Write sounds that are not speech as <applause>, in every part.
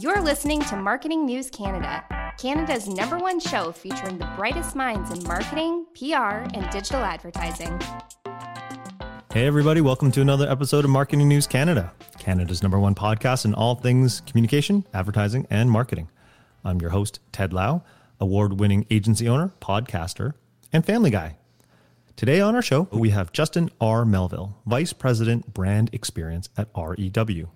You're listening to Marketing News Canada, Canada's number one show featuring the brightest minds in marketing, PR, and digital advertising. Hey, everybody, welcome to another episode of Marketing News Canada, Canada's number one podcast in all things communication, advertising, and marketing. I'm your host, Ted Lau, award winning agency owner, podcaster, and family guy. Today on our show, we have Justin R. Melville, Vice President Brand Experience at REW.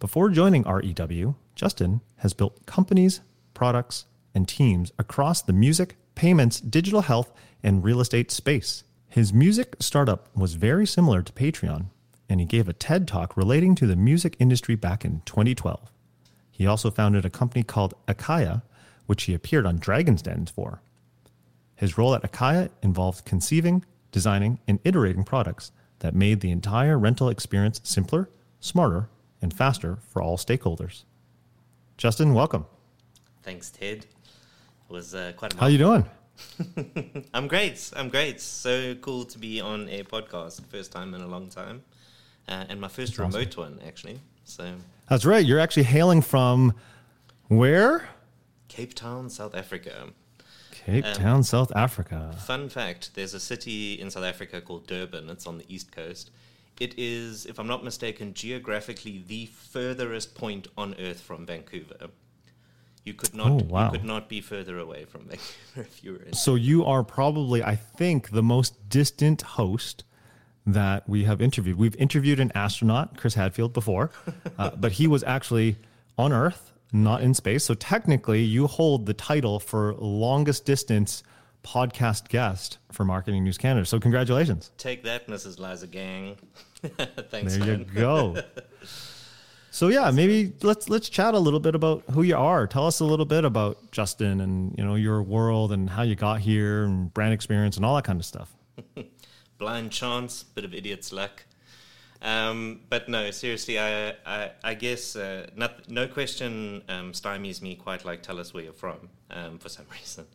Before joining REW, Justin has built companies, products, and teams across the music, payments, digital health, and real estate space. His music startup was very similar to Patreon, and he gave a TED talk relating to the music industry back in 2012. He also founded a company called Akaya, which he appeared on Dragon's Den for. His role at Akaya involved conceiving, designing, and iterating products that made the entire rental experience simpler, smarter, and faster for all stakeholders. Justin, welcome. Thanks, Ted. It was uh, quite a How you doing? <laughs> I'm great. I'm great. So cool to be on a podcast. First time in a long time. Uh, and my first That's remote one, actually. So That's right. You're actually hailing from where? Cape Town, South Africa. Cape Um, Town, South Africa. Fun fact there's a city in South Africa called Durban. It's on the east coast. It is, if I'm not mistaken, geographically the furthest point on Earth from Vancouver. You could not, Oh, wow. you could not be further away from Vancouver <laughs> if you were in. So you are probably, I think, the most distant host that we have interviewed. We've interviewed an astronaut, Chris Hadfield, before, <laughs> uh, but he was actually on Earth, not in space. So technically, you hold the title for longest distance podcast guest for Marketing News Canada. So congratulations. Take that, Mrs. Liza Gang. <laughs> Thanks, There you go. <laughs> So yeah, maybe let's let's chat a little bit about who you are. Tell us a little bit about Justin and you know your world and how you got here and brand experience and all that kind of stuff. <laughs> blind chance, bit of idiot's luck. Um, but no, seriously, I, I, I guess uh, not, no question um, stymies me quite like tell us where you're from um, for some reason.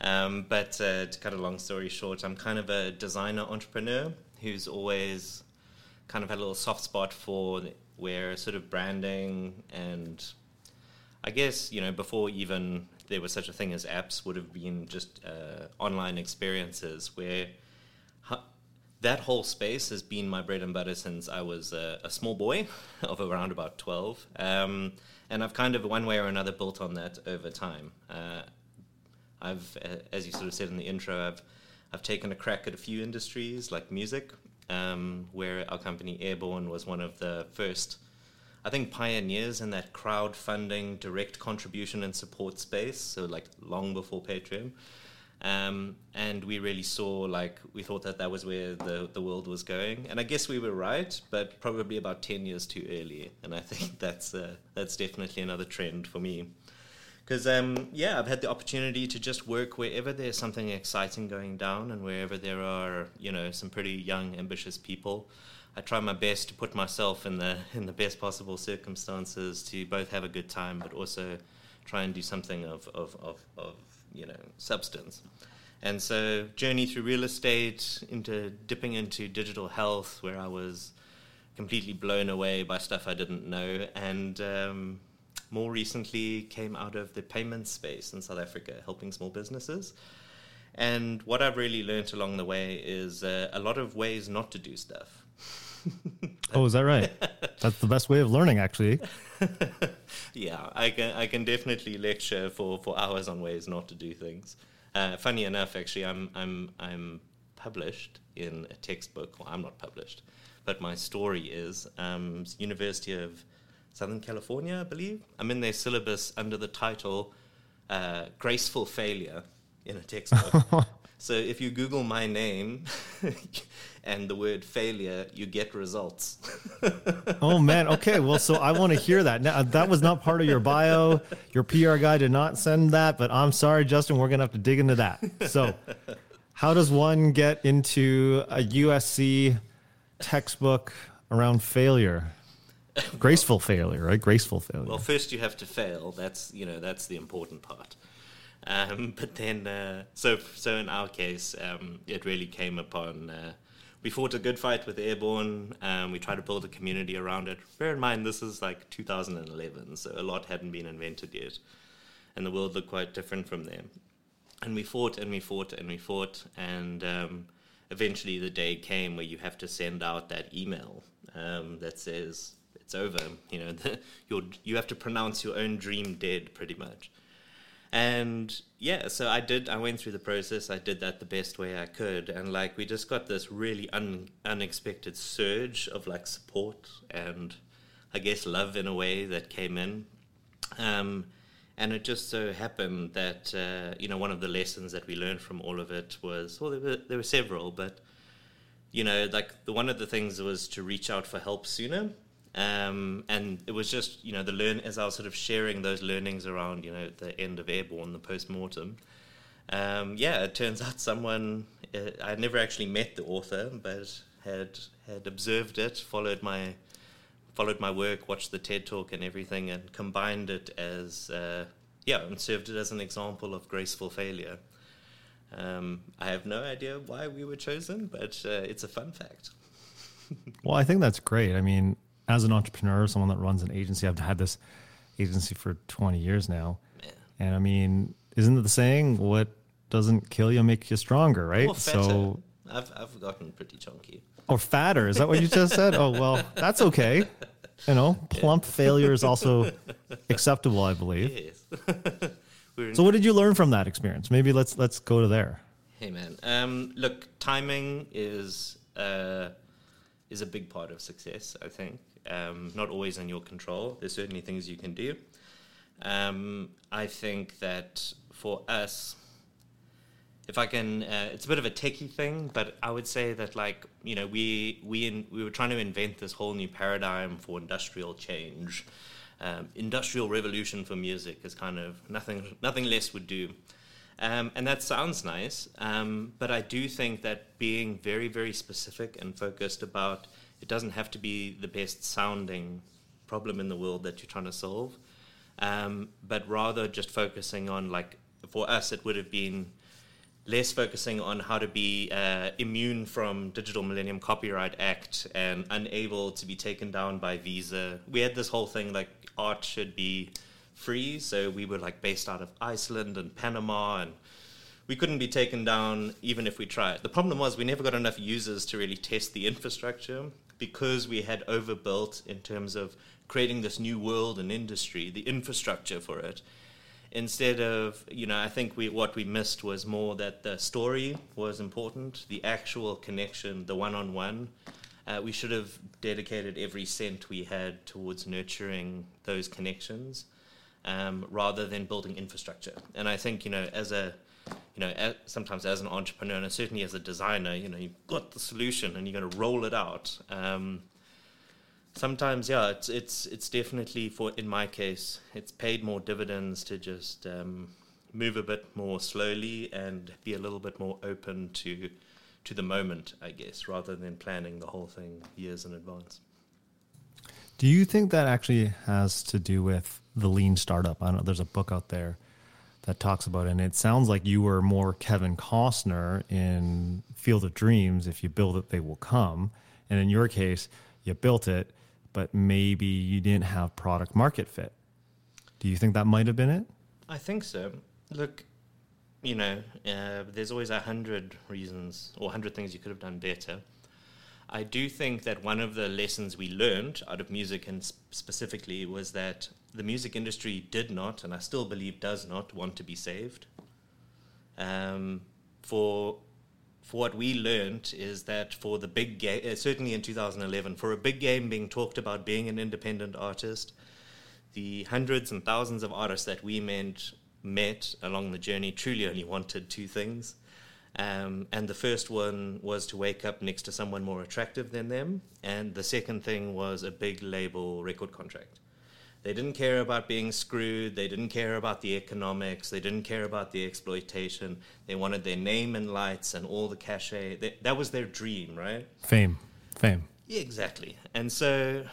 Um, but uh, to cut a long story short, I'm kind of a designer entrepreneur who's always kind of had a little soft spot for where sort of branding and I guess you know before even there was such a thing as apps would have been just uh, online experiences where that whole space has been my bread and butter since I was a, a small boy <laughs> of around about 12. Um, and I've kind of one way or another built on that over time. Uh, I've, as you sort of said in the intro, I've, I've taken a crack at a few industries like music, um, where our company Airborne was one of the first, I think, pioneers in that crowdfunding, direct contribution and support space. So, like, long before Patreon. Um, and we really saw, like, we thought that that was where the, the world was going. And I guess we were right, but probably about 10 years too early. And I think <laughs> that's, uh, that's definitely another trend for me. Because, um, yeah, I've had the opportunity to just work wherever there's something exciting going down and wherever there are, you know, some pretty young, ambitious people. I try my best to put myself in the, <laughs> in the best possible circumstances to both have a good time, but also try and do something of, of, of, of you know, substance. And so, journey through real estate, into dipping into digital health, where I was completely blown away by stuff I didn't know, and um, more recently came out of the payment space in South Africa, helping small businesses. And what I've really learned along the way is uh, a lot of ways not to do stuff. <laughs> Oh, is that right? That's the best way of learning, actually. <laughs> yeah, I can I can definitely lecture for, for hours on ways not to do things. Uh, funny enough, actually, I'm I'm I'm published in a textbook. Well, I'm not published, but my story is um, University of Southern California, I believe. I'm in their syllabus under the title uh, "Graceful Failure" in a textbook. <laughs> so if you Google my name <laughs> and the word failure, you get results. <laughs> Oh man. Okay. Well, so I want to hear that. Now that was not part of your bio. Your PR guy did not send that, but I'm sorry, Justin. We're gonna have to dig into that. So, how does one get into a USC textbook around failure? <laughs> Graceful failure, right? Graceful failure. Well, first you have to fail. That's you know that's the important part. Um, <laughs> but then, uh, so so in our case, um, it really came upon uh, we fought a good fight with Airborne. Um, we tried to build a community around it. Bear in mind, this is like 2011, so a lot hadn't been invented yet, and the world looked quite different from there. And we fought and we fought and we fought, and um, eventually the day came where you have to send out that email um, that says it's over. You know, <laughs> the, you have to pronounce your own dream dead, pretty much. And yeah, so I did. I went through the process. I did that the best way I could, and like we just got this really un, unexpected surge of like support and I guess love in a way that came in. Um, and it just so happened that uh, you know one of the lessons that we learned from all of it was well there were there were several, but you know like the one of the things was to reach out for help sooner um, and it was just, you know, the learn as I was sort of sharing those learnings around, you know, the end of Airborne, the post mortem. Um, yeah, it turns <laughs> out someone uh, I never actually met the author, but had had observed it, followed my followed my work, watched the TED talk and everything, and combined it as uh, yeah, and served it as an example of graceful failure. Um, I have no idea why we were chosen, but uh, it's a fun fact. <laughs> well, I think that's great. I mean, as an entrepreneur, someone that runs an agency, I've had this agency for 20 years now. And I mean, isn't it the saying, what doesn't kill you make you stronger, right? so I've, I've gotten pretty chunky. Or fatter. Is that what you just said? Oh, well, that's okay. You know, plump yeah. failure is also <laughs> acceptable, I believe. Yes. <laughs> so what did you learn from that experience? Maybe let's let's go to there. Hey man. Um, look, timing is uh, is a big part of success, I think um, not always in your control. There's certainly things you can do. Um, I think that for us, if I can, uh, it's a bit of a techie thing, but I would say that like you know we we in, we were trying to invent this whole new paradigm for industrial change. Um, industrial revolution for music is kind of nothing nothing less would do. Um, and that sounds nice, um, but I do think that being very, very specific and focused about it doesn't have to be the best sounding problem in the world that you're trying to solve, um, but rather just focusing on like for us it would have been less focusing on how to be uh, immune from digital millennium copyright act and unable to be taken down by visa. We had this whole thing like art should be free so we were like based out of iceland and panama and we couldn't be taken down even if we tried. The problem was we never got enough users to really test the infrastructure because we had overbuilt in terms of creating this new world and industry, the infrastructure for it. Instead of, you know, I think we what we missed was more that the story was important, the actual connection, the one-on-one. Uh, we should have dedicated every cent we had towards nurturing those connections um, rather than building infrastructure. And I think, you know, as a you know, sometimes as an entrepreneur and certainly as a designer, you know, you've got the solution and you're going to roll it out. Um, sometimes, yeah, it's it's it's definitely for in my case, it's paid more dividends to just um, move a bit more slowly and be a little bit more open to to the moment, I guess, rather than planning the whole thing years in advance. Do you think that actually has to do with the lean startup? I know. There's a book out there that talks about it. And it sounds like you were more Kevin Costner in Field of Dreams. If you build it, they will come. And in your case, you built it, but maybe you didn't have product market fit. Do you think that might have been it? I think so. Look, you know, uh, there's always a hundred reasons or a hundred things you could have done better. I do think that one of the lessons we learned out of music and sp- specifically was that the music industry did not, and I still believe does not, want to be saved. Um, for for what we learned is that for the big game, uh, certainly in 2011, for a big game being talked about being an independent artist, the hundreds and thousands of artists that we met met along the journey truly only wanted two things. Um, and the first one was to wake up next to someone more attractive than them. And the second thing was a big label record contract. They didn't care about being screwed. They didn't care about the economics. They didn't care about the exploitation. They wanted their name and lights and all the cachet. They, that was their dream, right? Fame. Fame. Yeah, exactly. And so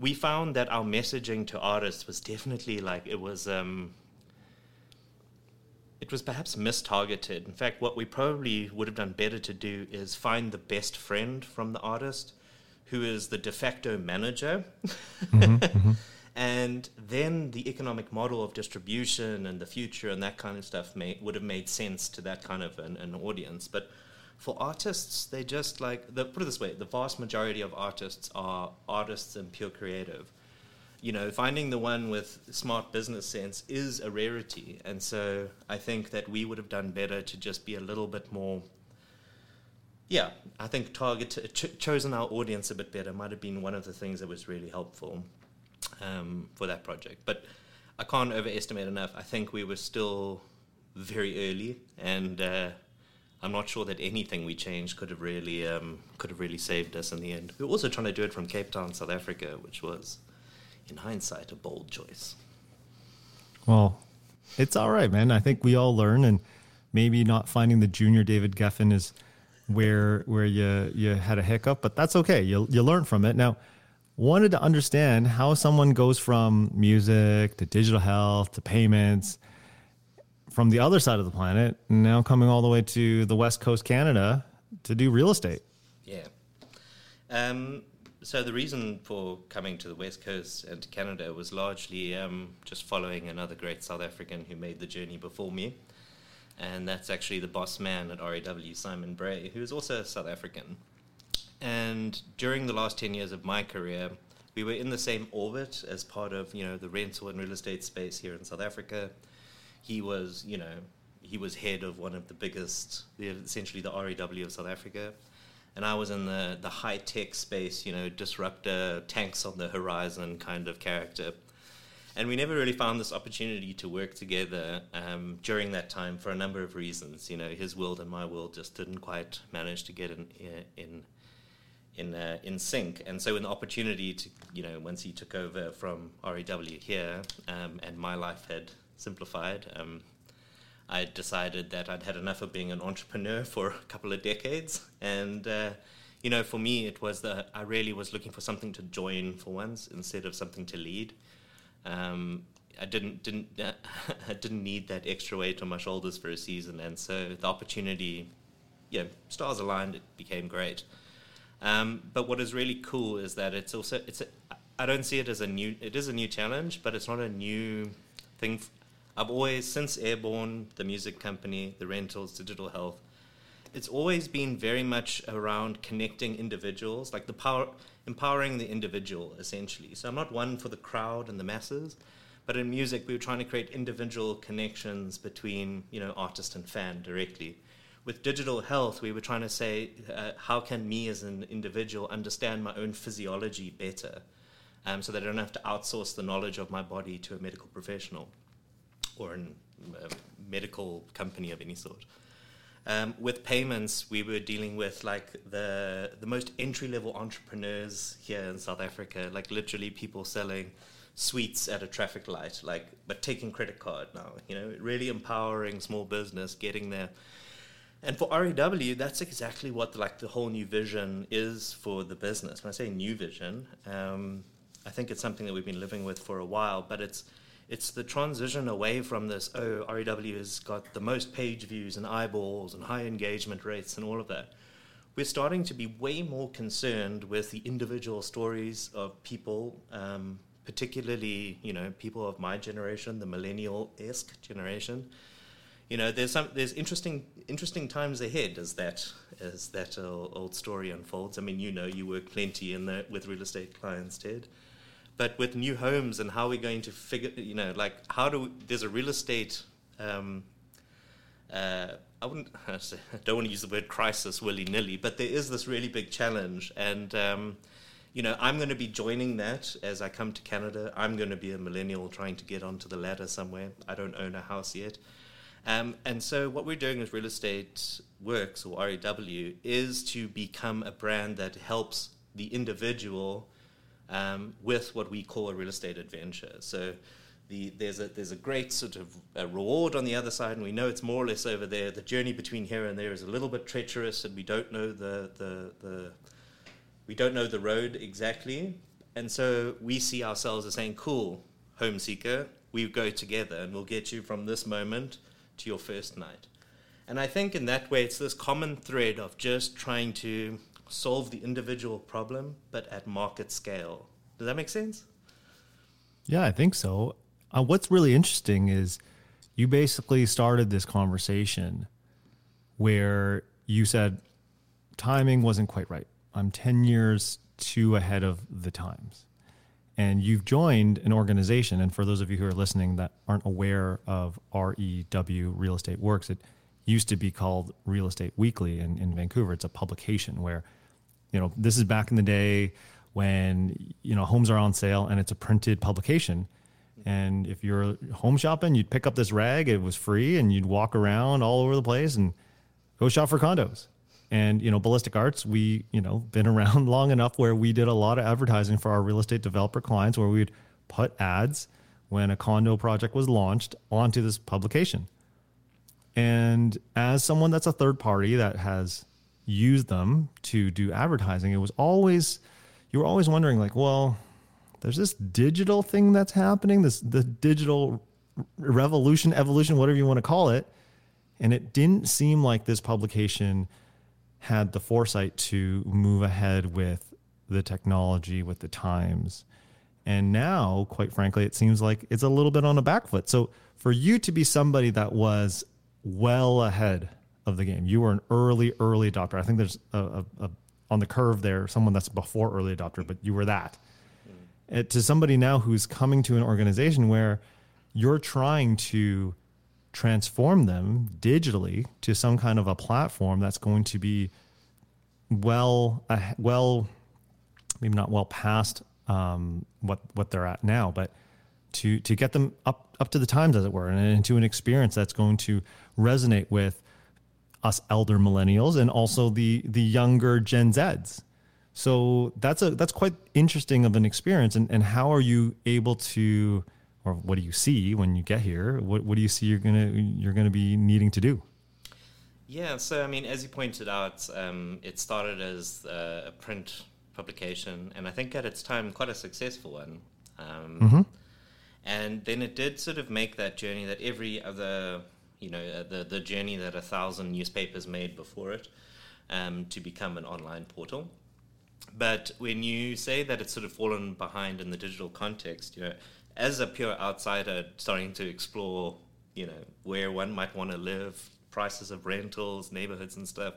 we found that our messaging to artists was definitely like it was. Um, it was perhaps mistargeted. In fact, what we probably would have done better to do is find the best friend from the artist, who is the de facto manager. Mm-hmm, mm-hmm. <laughs> And then the economic model of distribution and the future and that kind of stuff may, would have made sense to that kind of an, an audience. But for artists, they just like, the, put it this way the vast majority of artists are artists and pure creative you know, finding the one with smart business sense is a rarity. And so I think that we would have done better to just be a little bit more. Yeah, I think target ch- chosen our audience a bit better might have been one of the things that was really helpful um, for that project. But I can't overestimate enough. I think we were still very early, and uh, I'm not sure that anything we changed could have really um, could have really saved us in the end. We were also trying to do it from Cape Town, South Africa, which was in hindsight, a bold choice. Well, it's all right, man. I think we all learn, and maybe not finding the junior David Geffen is where where you you had a hiccup, but that's okay. You you learn from it. Now, wanted to understand how someone goes from music to digital health to payments from the other side of the planet, now coming all the way to the West Coast Canada to do real estate. Yeah. Um, so the reason for coming to the West Coast and to Canada was largely um, just following another great South African who made the journey before me, and that's actually the boss man at REW, Simon Bray, who is also South African. And during the last ten years of my career, we were in the same orbit as part of you know the rental and real estate space here in South Africa. He was you know he was head of one of the biggest, essentially the REW of South Africa and I was in the the high tech space, you know, disruptor, tanks on the horizon kind of character. And we never really found this opportunity to work together um, during that time for a number of reasons. You know, his world and my world just didn't quite manage to get in in in uh, in sync. And so, when the opportunity to, you know, once he took over from REW here, um, and my life had simplified, um, I decided that I'd had enough of being an entrepreneur for a couple of decades, and uh, you know, for me, it was that I really was looking for something to join for once instead of something to lead. Um, I didn't didn't uh, <laughs> I didn't need that extra weight on my shoulders for a season, and so the opportunity, yeah, stars aligned. It became great. Um, but what is really cool is that it's also it's a, I don't see it as a new. It is a new challenge, but it's not a new thing I've always, since Airborne, the music company, the rentals, digital health, it's always been very much around connecting individuals, like the power, empowering the individual, essentially. So I'm not one for the crowd and the masses, but in music, we were trying to create individual connections between, you know, artist and fan directly. With digital health, we were trying to say, uh, how can me as an individual understand my own physiology better, um, so that I don't have to outsource the knowledge of my body to a medical professional or a medical company of any sort. Um, with payments, we were dealing with like the the most entry level entrepreneurs here in South Africa, like literally people selling sweets at a traffic light, like but taking credit card now. You know, really empowering small business, getting there. And for REW, that's exactly what like the whole new vision is for the business. When I say new vision, um, I think it's something that we've been living with for a while, but it's it's the transition away from this, oh, REW has got the most page views and eyeballs and high engagement rates and all of that. We're starting to be way more concerned with the individual stories of people, um, particularly, you know, people of my generation, the millennial-esque generation. You know, there's some there's interesting interesting times ahead as that as that old, old story unfolds. I mean, you know, you work plenty in the with real estate clients, Ted but with new homes and how we're going to figure, you know, like how do we, there's a real estate. Um, uh, I wouldn't. <laughs> I don't want to use the word crisis willy nilly, but there is this really big challenge, and um, you know, I'm going to be joining that as I come to Canada. I'm going to be a millennial trying to get onto the ladder somewhere. I don't own a house yet. Um, and so, what we're doing with Real Estate Works or REW is to become a brand that helps the individual um, with what we call a real estate adventure. So the, there's, a, there's a great sort of a reward on the other side, and we know it's more or less over there. The journey between here and there is a little bit treacherous, and we don't know the, the, the, we don't know the road exactly. And so we see ourselves as saying, cool, home seeker, we go together and we'll get you from this moment to your first night. And I think in that way, it's this common thread of just trying to solve the individual problem, but at market scale. Does that make sense? Yeah, I think so. Uh, what's really interesting is you basically started this conversation where you said timing wasn't quite right. I'm 10 years too ahead of the times. And you've joined an organization. And for those of you who are listening that aren't aware of REW Real Estate Works, it used to be called Real Estate Weekly in, in Vancouver. It's a publication where, you know, this is back in the day when, you know, homes are on sale and it's a printed publication. And if you're home shopping, you'd pick up this rag, it was free, and you'd walk around all over the place and go shop for condos. And you know, Ballistic Arts, we you know been <laughs> around long enough where we did a lot of advertising for our real estate developer clients, where we'd put ads when a condo project was launched onto this publication. And as someone that's a third party that has used them to do advertising, it was always you were always wondering like, well, there's this digital thing that's happening, this the digital revolution, evolution, whatever you want to call it. And it didn't seem like this publication had the foresight to move ahead with the technology, with the times. And now, quite frankly, it seems like it's a little bit on a back foot. So for you to be somebody that was well ahead of the game, you were an early, early adopter. I think there's a, a, a on the curve there, someone that's before early adopter, but you were that. Mm. to somebody now who's coming to an organization where you're trying to transform them digitally to some kind of a platform that's going to be well, uh, well, maybe not well past um, what what they're at now, but to to get them up up to the times, as it were, and into an experience that's going to resonate with us elder millennials and also the the younger Gen Zs. So that's a that's quite interesting of an experience. And and how are you able to or what do you see when you get here? What, what do you see you're gonna you're gonna be needing to do? Yeah, so I mean, as you pointed out, um, it started as a print publication, and I think at its time quite a successful one. Um, mm-hmm. And then it did sort of make that journey that every other, you know, uh, the the journey that a thousand newspapers made before it, um, to become an online portal. But when you say that it's sort of fallen behind in the digital context, you know, as a pure outsider starting to explore, you know, where one might want to live, prices of rentals, neighborhoods and stuff.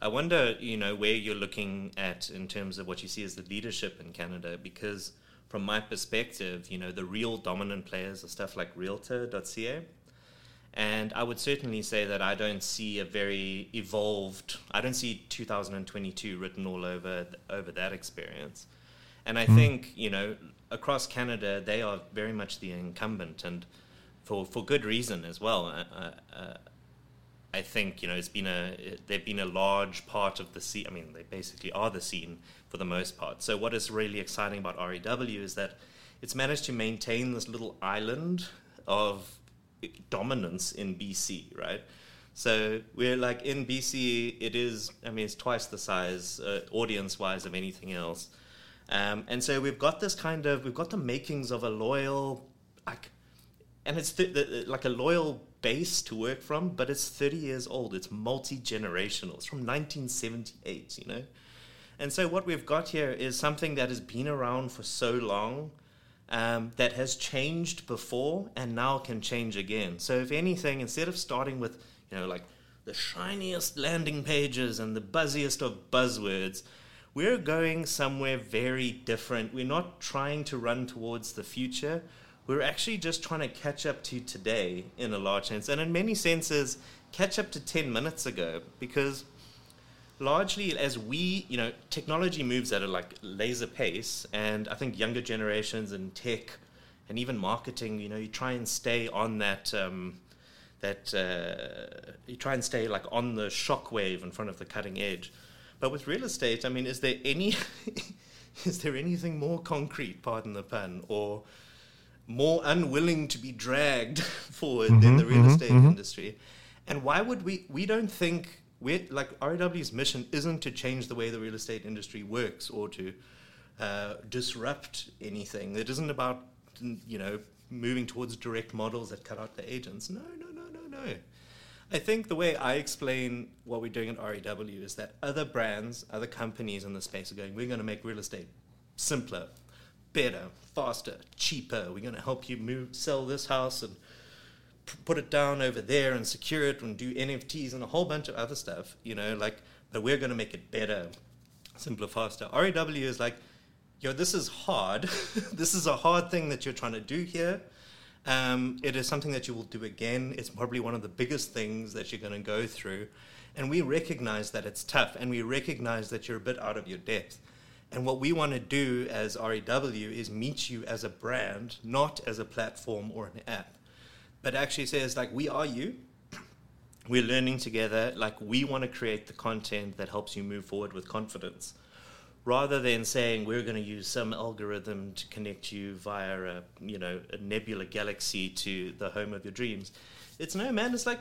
I wonder, you know, where you're looking at in terms of what you see as the leadership in Canada, because from my perspective, you know, the real dominant players are stuff like Realtor.ca. And I would certainly say that I don't see a very evolved, I don't see 2022 written all over over that experience. And I mm. think, you know, across Canada, they are very much the incumbent, and for for good reason as well. Uh, uh, uh, I think you know it's been a they've been a large part of the scene. I mean, they basically are the scene for the most part. So what is really exciting about REW is that it's managed to maintain this little island of dominance in BC, right? So we're like in BC, it is. I mean, it's twice the size, uh, audience-wise, of anything else. Um, and so we've got this kind of we've got the makings of a loyal like and it's th- th- like a loyal base to work from but it's 30 years old it's multi-generational it's from 1978 you know and so what we've got here is something that has been around for so long um, that has changed before and now can change again so if anything instead of starting with you know like the shiniest landing pages and the buzziest of buzzwords we're going somewhere very different. We're not trying to run towards the future. We're actually just trying to catch up to today in a large sense. And in many senses, catch up to 10 minutes ago because largely as we, you know, technology moves at a like laser pace. And I think younger generations and tech and even marketing, you know, you try and stay on that. Um, that uh, you try and stay like on the shockwave in front of the cutting edge. But with real estate, I mean, is there any <laughs> is there anything more concrete, pardon the pun, or more unwilling to be dragged <laughs> forward mm-hmm, than the real mm-hmm, estate mm-hmm. industry? And why would we? We don't think we like REW's mission isn't to change the way the real estate industry works or to uh, disrupt anything. It isn't about you know moving towards direct models that cut out the agents. No, no, no, no, no. I think the way I explain what we're doing at REW is that other brands, other companies in the space are going, we're going to make real estate simpler, better, faster, cheaper. We're going to help you move, sell this house and put it down over there and secure it and do NFTs and a whole bunch of other stuff, you know, like, but we're going to make it better, simpler, faster. REW is like, yo, this is hard. <laughs> this is a hard thing that you're trying to do here. Um, it is something that you will do again. It's probably one of the biggest things that you're going to go through. And we recognize that it's tough and we recognize that you're a bit out of your depth. And what we want to do as REW is meet you as a brand, not as a platform or an app, but actually says, like, we are you. We're learning together. Like, we want to create the content that helps you move forward with confidence rather than saying we're going to use some algorithm to connect you via a you know a nebula galaxy to the home of your dreams it's no man it's like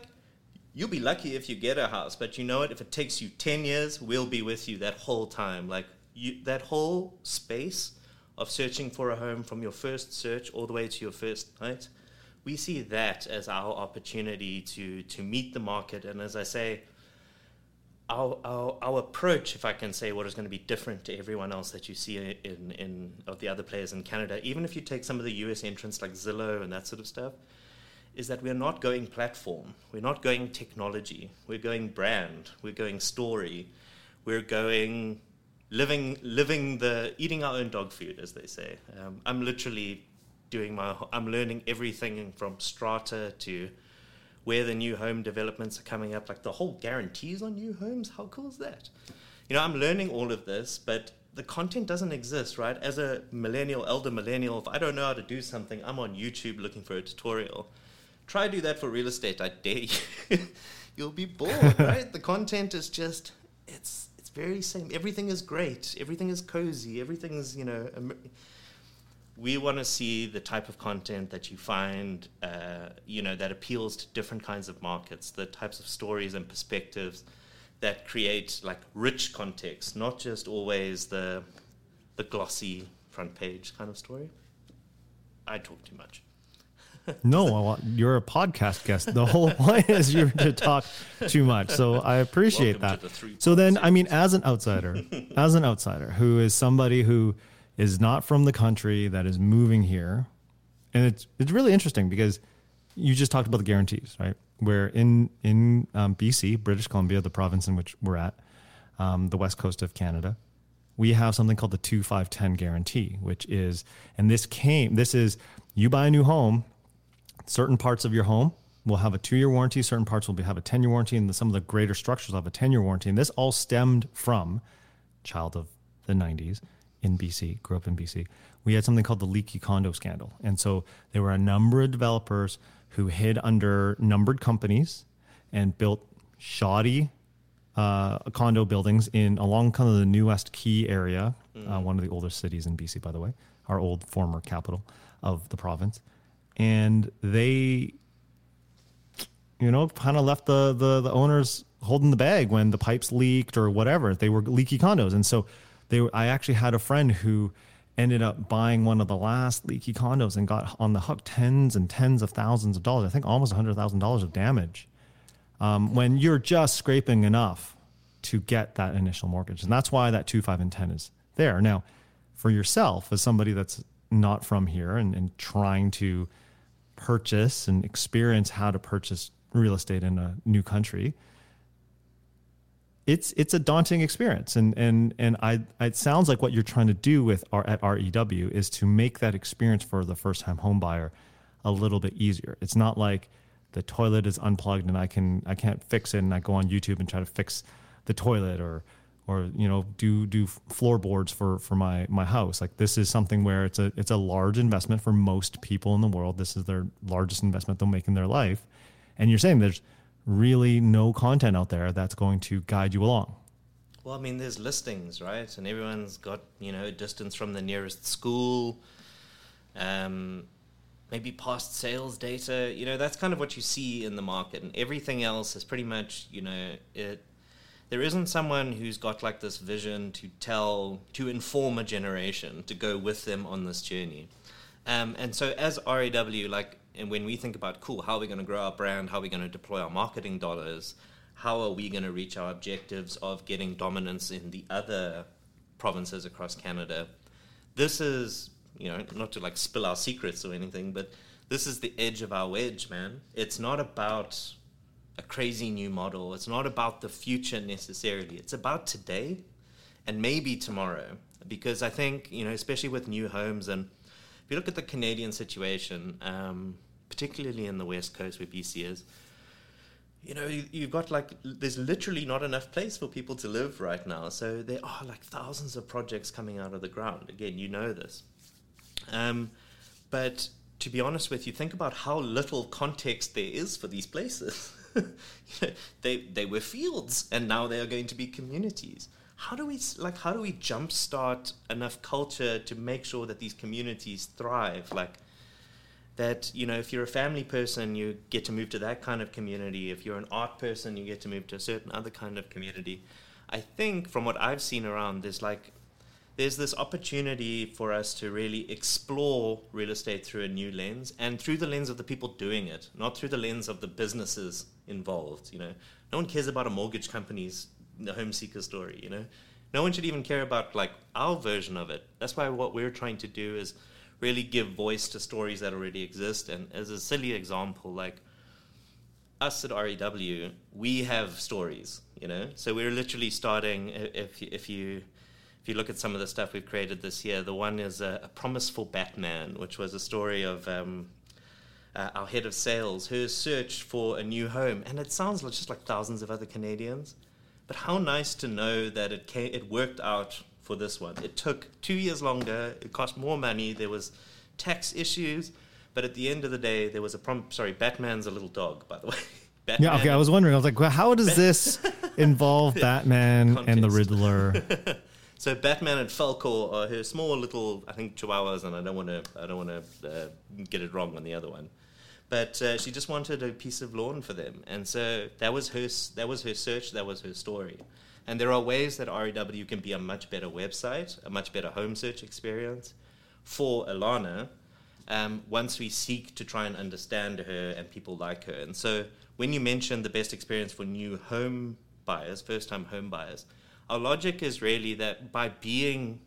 you'll be lucky if you get a house but you know what if it takes you 10 years we'll be with you that whole time like you, that whole space of searching for a home from your first search all the way to your first night we see that as our opportunity to to meet the market. And as i say our, our, our approach, if I can say what is going to be different to everyone else that you see in, in of the other players in Canada, even if you take some of the US entrants like Zillow and that sort of stuff, is that we're not going platform, we're not going technology, we're going brand, we're going story, we're going living living the eating our own dog food, as they say. Um, I'm literally doing my I'm learning everything from strata to where the new home developments are coming up, like the whole guarantees on new homes. How cool is that? You know, I'm learning all of this, but the content doesn't exist, right? As a millennial, elder millennial, if I don't know how to do something, I'm on YouTube looking for a tutorial. Try do that for real estate, I dare you. <laughs> You'll be bored, <laughs> right? The content is just it's it's very same. Everything is great. Everything is cozy. Everything is, you know, we want to see the type of content that you find, uh, you know, that appeals to different kinds of markets, the types of stories and perspectives that create like rich context, not just always the the glossy front page kind of story. I talk too much. no, you're a podcast guest. The whole <laughs> point is you're to talk too much. So I appreciate Welcome that. So then, I mean, as an outsider, as an outsider who is somebody who is not from the country that is moving here. And it's it's really interesting because you just talked about the guarantees, right? Where in in um, BC, British Columbia, the province in which we're at, um, the west coast of Canada, we have something called the two five ten guarantee, which is, and this came, this is you buy a new home, certain parts of your home will have a two year warranty, certain parts will be, have a ten year warranty, and some of the greater structures will have a ten year warranty. And this all stemmed from child of the '90s in BC, grew up in BC, we had something called the leaky condo scandal. And so there were a number of developers who hid under numbered companies and built shoddy uh, condo buildings in along kind of the New West Quay area, mm. uh, one of the oldest cities in BC, by the way, our old former capital of the province. And they, you know, kind of left the, the, the owners holding the bag when the pipes leaked or whatever. They were leaky condos. And so they I actually had a friend who ended up buying one of the last leaky condos and got on the hook tens and tens of thousands of dollars. I think almost hundred thousand dollars of damage. Um, when you're just scraping enough to get that initial mortgage, and that's why that two, five, and ten is there. Now, for yourself as somebody that's not from here and, and trying to purchase and experience how to purchase real estate in a new country, it's it's a daunting experience and and and I it sounds like what you're trying to do with our at REW is to make that experience for the first time home buyer a little bit easier. It's not like the toilet is unplugged and I can I can't fix it and I go on YouTube and try to fix the toilet or or you know do do floorboards for for my my house. Like this is something where it's a it's a large investment for most people in the world. This is their largest investment they'll make in their life. And you're saying there's really no content out there that's going to guide you along. Well, I mean, there's listings, right? And everyone's got, you know, distance from the nearest school, um, maybe past sales data. You know, that's kind of what you see in the market. And everything else is pretty much, you know, it. There isn't someone who's got like this vision to tell, to inform a generation, to go with them on this journey. Um, and so as RAW, like, and when we think about cool, how are we going to grow our brand? How are we going to deploy our marketing dollars? How are we going to reach our objectives of getting dominance in the other provinces across Canada? This is, you know, not to like spill our secrets or anything, but this is the edge of our wedge, man. It's not about a crazy new model. It's not about the future necessarily. It's about today and maybe tomorrow. Because I think, you know, especially with new homes and you look at the Canadian situation, um, particularly in the West Coast where BC is, you know, you, you've got like, there's literally not enough place for people to live right now. So there are like thousands of projects coming out of the ground. Again, you know this. Um, but to be honest with you, think about how little context there is for these places. <laughs> they, they were fields and now they are going to be communities how do we like how do we jumpstart enough culture to make sure that these communities thrive? Like that you know if you're a family person you get to move to that kind of community. If you're an art person you get to move to a certain other kind of community. I think from what i've seen around there's like there's this opportunity for us to really explore real estate through a new lens and through the lens of the people doing it not through the lens of the businesses involved you know. No one cares about a mortgage company's the home seeker story, you know? No one should even care about like our version of it. That's why what we're trying to do is really give voice to stories that already exist. And as a silly example, like us at REW, we have stories, you know? So we're literally starting, if, if you if you look at some of the stuff we've created this year, the one is a, a Promise for Batman, which was a story of um, uh, our head of sales, her search for a new home. And it sounds just like thousands of other Canadians. But how nice to know that it came, it worked out for this one. It took two years longer. It cost more money. There was tax issues, but at the end of the day, there was a prom- sorry. Batman's a little dog, by the way. <laughs> Batman yeah, okay. I was wondering. I was like, well, how does this involve <laughs> Batman and the <laughs> Riddler? so Batman and Falco are her small little, I think, chihuahuas, and I don't want to, I don't want to uh, get it wrong on the other one but uh, she just wanted a piece of lawn for them, and so that was her. That was her search. That was her story. And there are ways that REW can be a much better website, a much better home search experience for Alana. Um, once we seek to try and understand her and people like her, and so when you mention the best experience for new home buyers, first-time home buyers, our logic is really that by being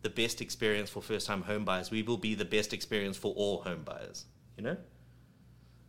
the best experience for first-time home buyers, we will be the best experience for all home buyers you know?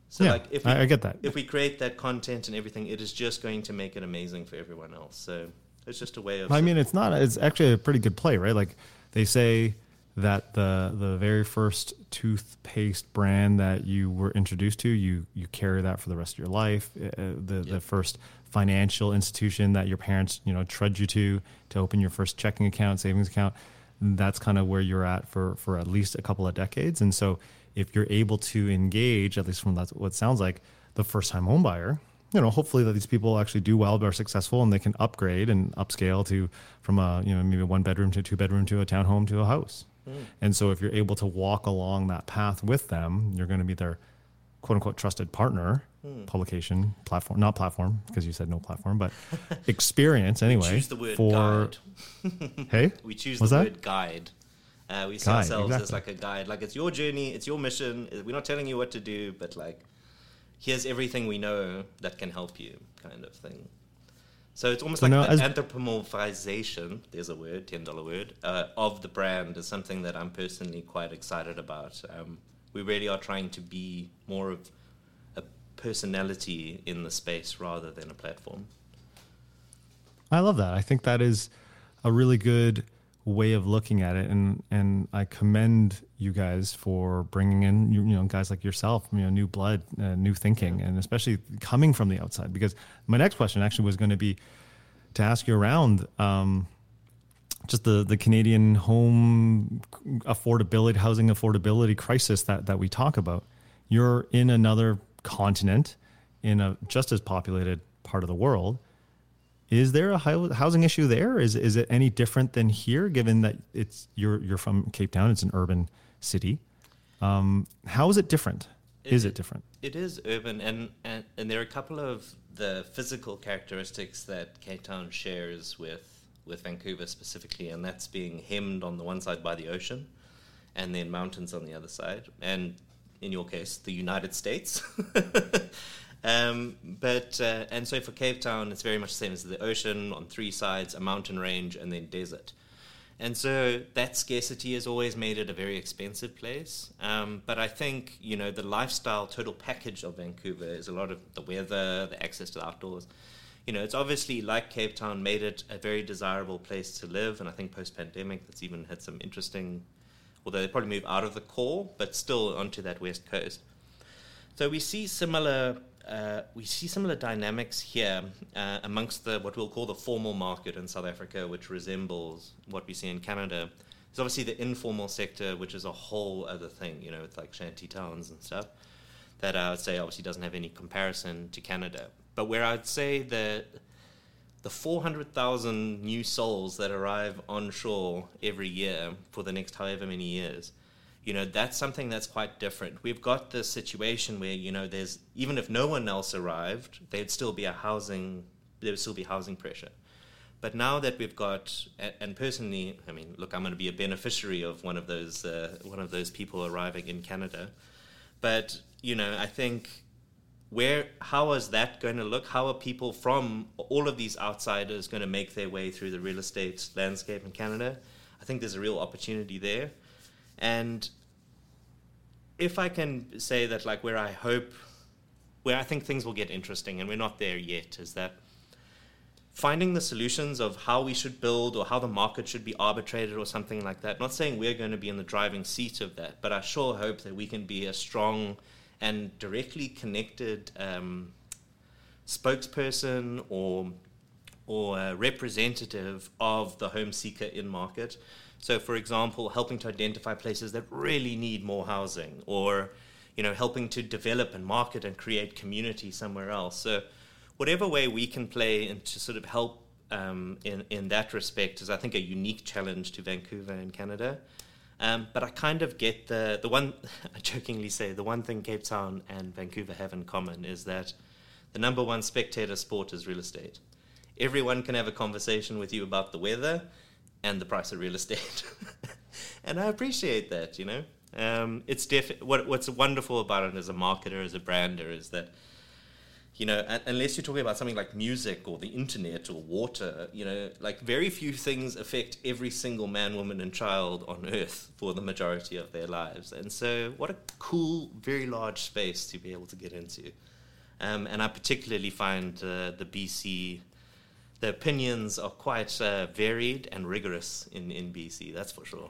So yeah, like if we, I, get that. If we create that content and everything, it is just going to make it amazing for everyone else. So it's just a way of. I mean, it's not. It's actually a pretty good play, right? Like they say that the the very first toothpaste brand that you were introduced to, you you carry that for the rest of your life. Uh, the yep. the first financial institution that your parents you know trudge you to to open your first checking account, savings account. That's kind of where you're at for for at least a couple of decades, and so if you're able to engage, at least from that, what sounds like, the first time home buyer, you know, hopefully that these people actually do well, are successful, and they can upgrade and upscale to from a you know maybe one bedroom to two bedroom to a townhome to a house. Mm. And so if you're able to walk along that path with them, you're going to be their quote unquote trusted partner, mm. publication platform, not platform because you said no platform, but <laughs> experience anyway. we choose the word for guide. hey, we choose the that? word guide. Uh, we see guide, ourselves exactly. as like a guide. Like it's your journey, it's your mission. We're not telling you what to do, but like, here's everything we know that can help you, kind of thing. So it's almost so like the anthropomorphization. There's a word, ten dollar word uh, of the brand is something that I'm personally quite excited about. Um, we really are trying to be more of a personality in the space rather than a platform. I love that. I think that is a really good way of looking at it and and I commend you guys for bringing in you, you know guys like yourself you know new blood uh, new thinking and especially coming from the outside. Because my next question actually was going to be to ask you around um, just the the Canadian home affordability housing affordability crisis that that we talk about. You're in another continent in a just as populated part of the world is there a housing issue there? Is is it any different than here? Given that it's you're you're from Cape Town, it's an urban city. Um, how is it different? It, is it different? It is urban, and, and and there are a couple of the physical characteristics that Cape Town shares with with Vancouver specifically, and that's being hemmed on the one side by the ocean, and then mountains on the other side, and in your case, the United States. <laughs> um, but uh, and so for Cape Town, it's very much the same as the ocean on three sides, a mountain range, and then desert. And so that scarcity has always made it a very expensive place. Um, but I think, you know, the lifestyle total package of Vancouver is a lot of the weather, the access to the outdoors. You know, it's obviously like Cape Town made it a very desirable place to live. And I think post pandemic, that's even had some interesting, although they probably move out of the core, but still onto that west coast. So we see similar uh, we see similar dynamics here uh, amongst the what we'll call the formal market in South Africa, which resembles what we see in Canada. There's obviously the informal sector, which is a whole other thing, you know, with like shanty towns and stuff. That I would say obviously doesn't have any comparison to Canada. But where I'd say that the 400,000 new souls that arrive onshore every year for the next however many years you know that's something that's quite different. We've got this situation where you know there's even if no one else arrived there'd still be a housing there would still be housing pressure. But now that we've got and personally i mean look i'm going to be a beneficiary of one of those uh, one of those people arriving in canada. But you know i think where how is that going to look? How are people from all of these outsiders going to make their way through the real estate landscape in canada? I think there's a real opportunity there. And if I can say that, like, where I hope, where I think things will get interesting, and we're not there yet, is that finding the solutions of how we should build or how the market should be arbitrated or something like that. Not saying we're going to be in the driving seat of that, but I sure hope that we can be a strong and directly connected um, spokesperson or or representative of the home seeker in market so, for example, helping to identify places that really need more housing, or you know, helping to develop and market and create community somewhere else. So, whatever way we can play and to sort of help um, in in that respect is, I think, a unique challenge to Vancouver and Canada. Um, but I kind of get the the one <laughs> I jokingly say the one thing Cape Town and Vancouver have in common is that the number one spectator sport is real estate. Everyone can have a conversation with you about the weather and the price of real estate. <laughs> and I appreciate that, you know. Um, it's def- what, what's wonderful about it as a marketer, as a brander, is that, you know, unless you're talking about something like music or the internet or water, you know, like very few things affect every single man, woman, and child on earth for the majority of their lives. And so, what a cool, very large space to be able to get into. Um, and I particularly find uh, the BC the opinions are quite uh, varied and rigorous in, in BC, that's for sure.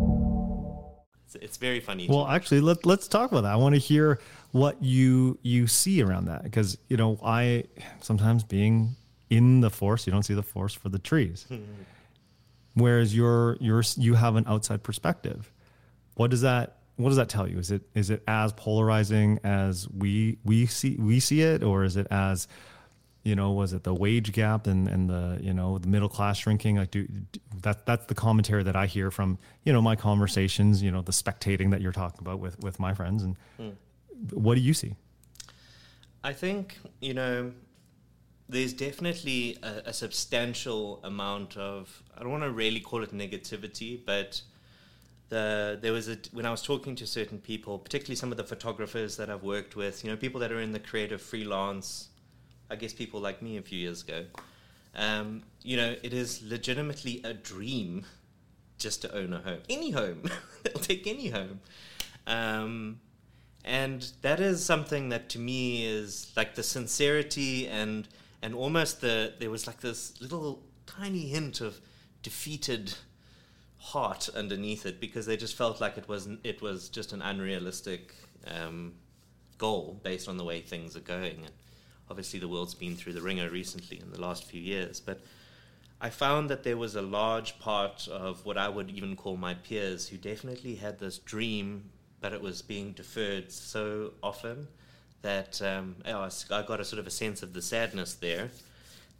it's very funny. Well, actually, let let's talk about that. I want to hear what you you see around that because you know I sometimes being in the forest, you don't see the forest for the trees. <laughs> Whereas you're you're you have an outside perspective. What does that what does that tell you? Is it is it as polarizing as we we see we see it, or is it as you know was it the wage gap and, and the you know the middle class shrinking? Like do, do that that's the commentary that I hear from you know my conversations you know the spectating that you're talking about with with my friends. And mm. what do you see? I think you know there's definitely a, a substantial amount of I don't want to really call it negativity but the, there was a when I was talking to certain people, particularly some of the photographers that I've worked with, you know, people that are in the creative freelance I guess people like me a few years ago. Um, you know, it is legitimately a dream just to own a home, any home. <laughs> They'll take any home. Um, and that is something that to me is like the sincerity and and almost the there was like this little tiny hint of defeated heart underneath it because they just felt like it was it was just an unrealistic um, goal based on the way things are going and obviously the world's been through the ringer recently in the last few years, but I found that there was a large part of what I would even call my peers who definitely had this dream, but it was being deferred so often that um, I got a sort of a sense of the sadness there.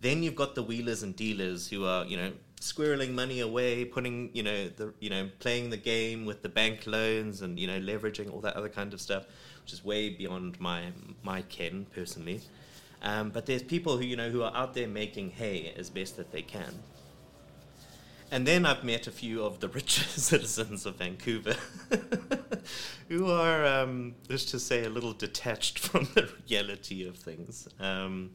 Then you've got the wheelers and dealers who are, you know, squirreling money away, putting, you know, the, you know, playing the game with the bank loans and you know, leveraging all that other kind of stuff, which is way beyond my my ken personally. Um, but there's people who you know who are out there making hay as best that they can. And then I've met a few of the <laughs> richer citizens of Vancouver <laughs> who are, um, let's just say, a little detached <laughs> from the reality of things. Um,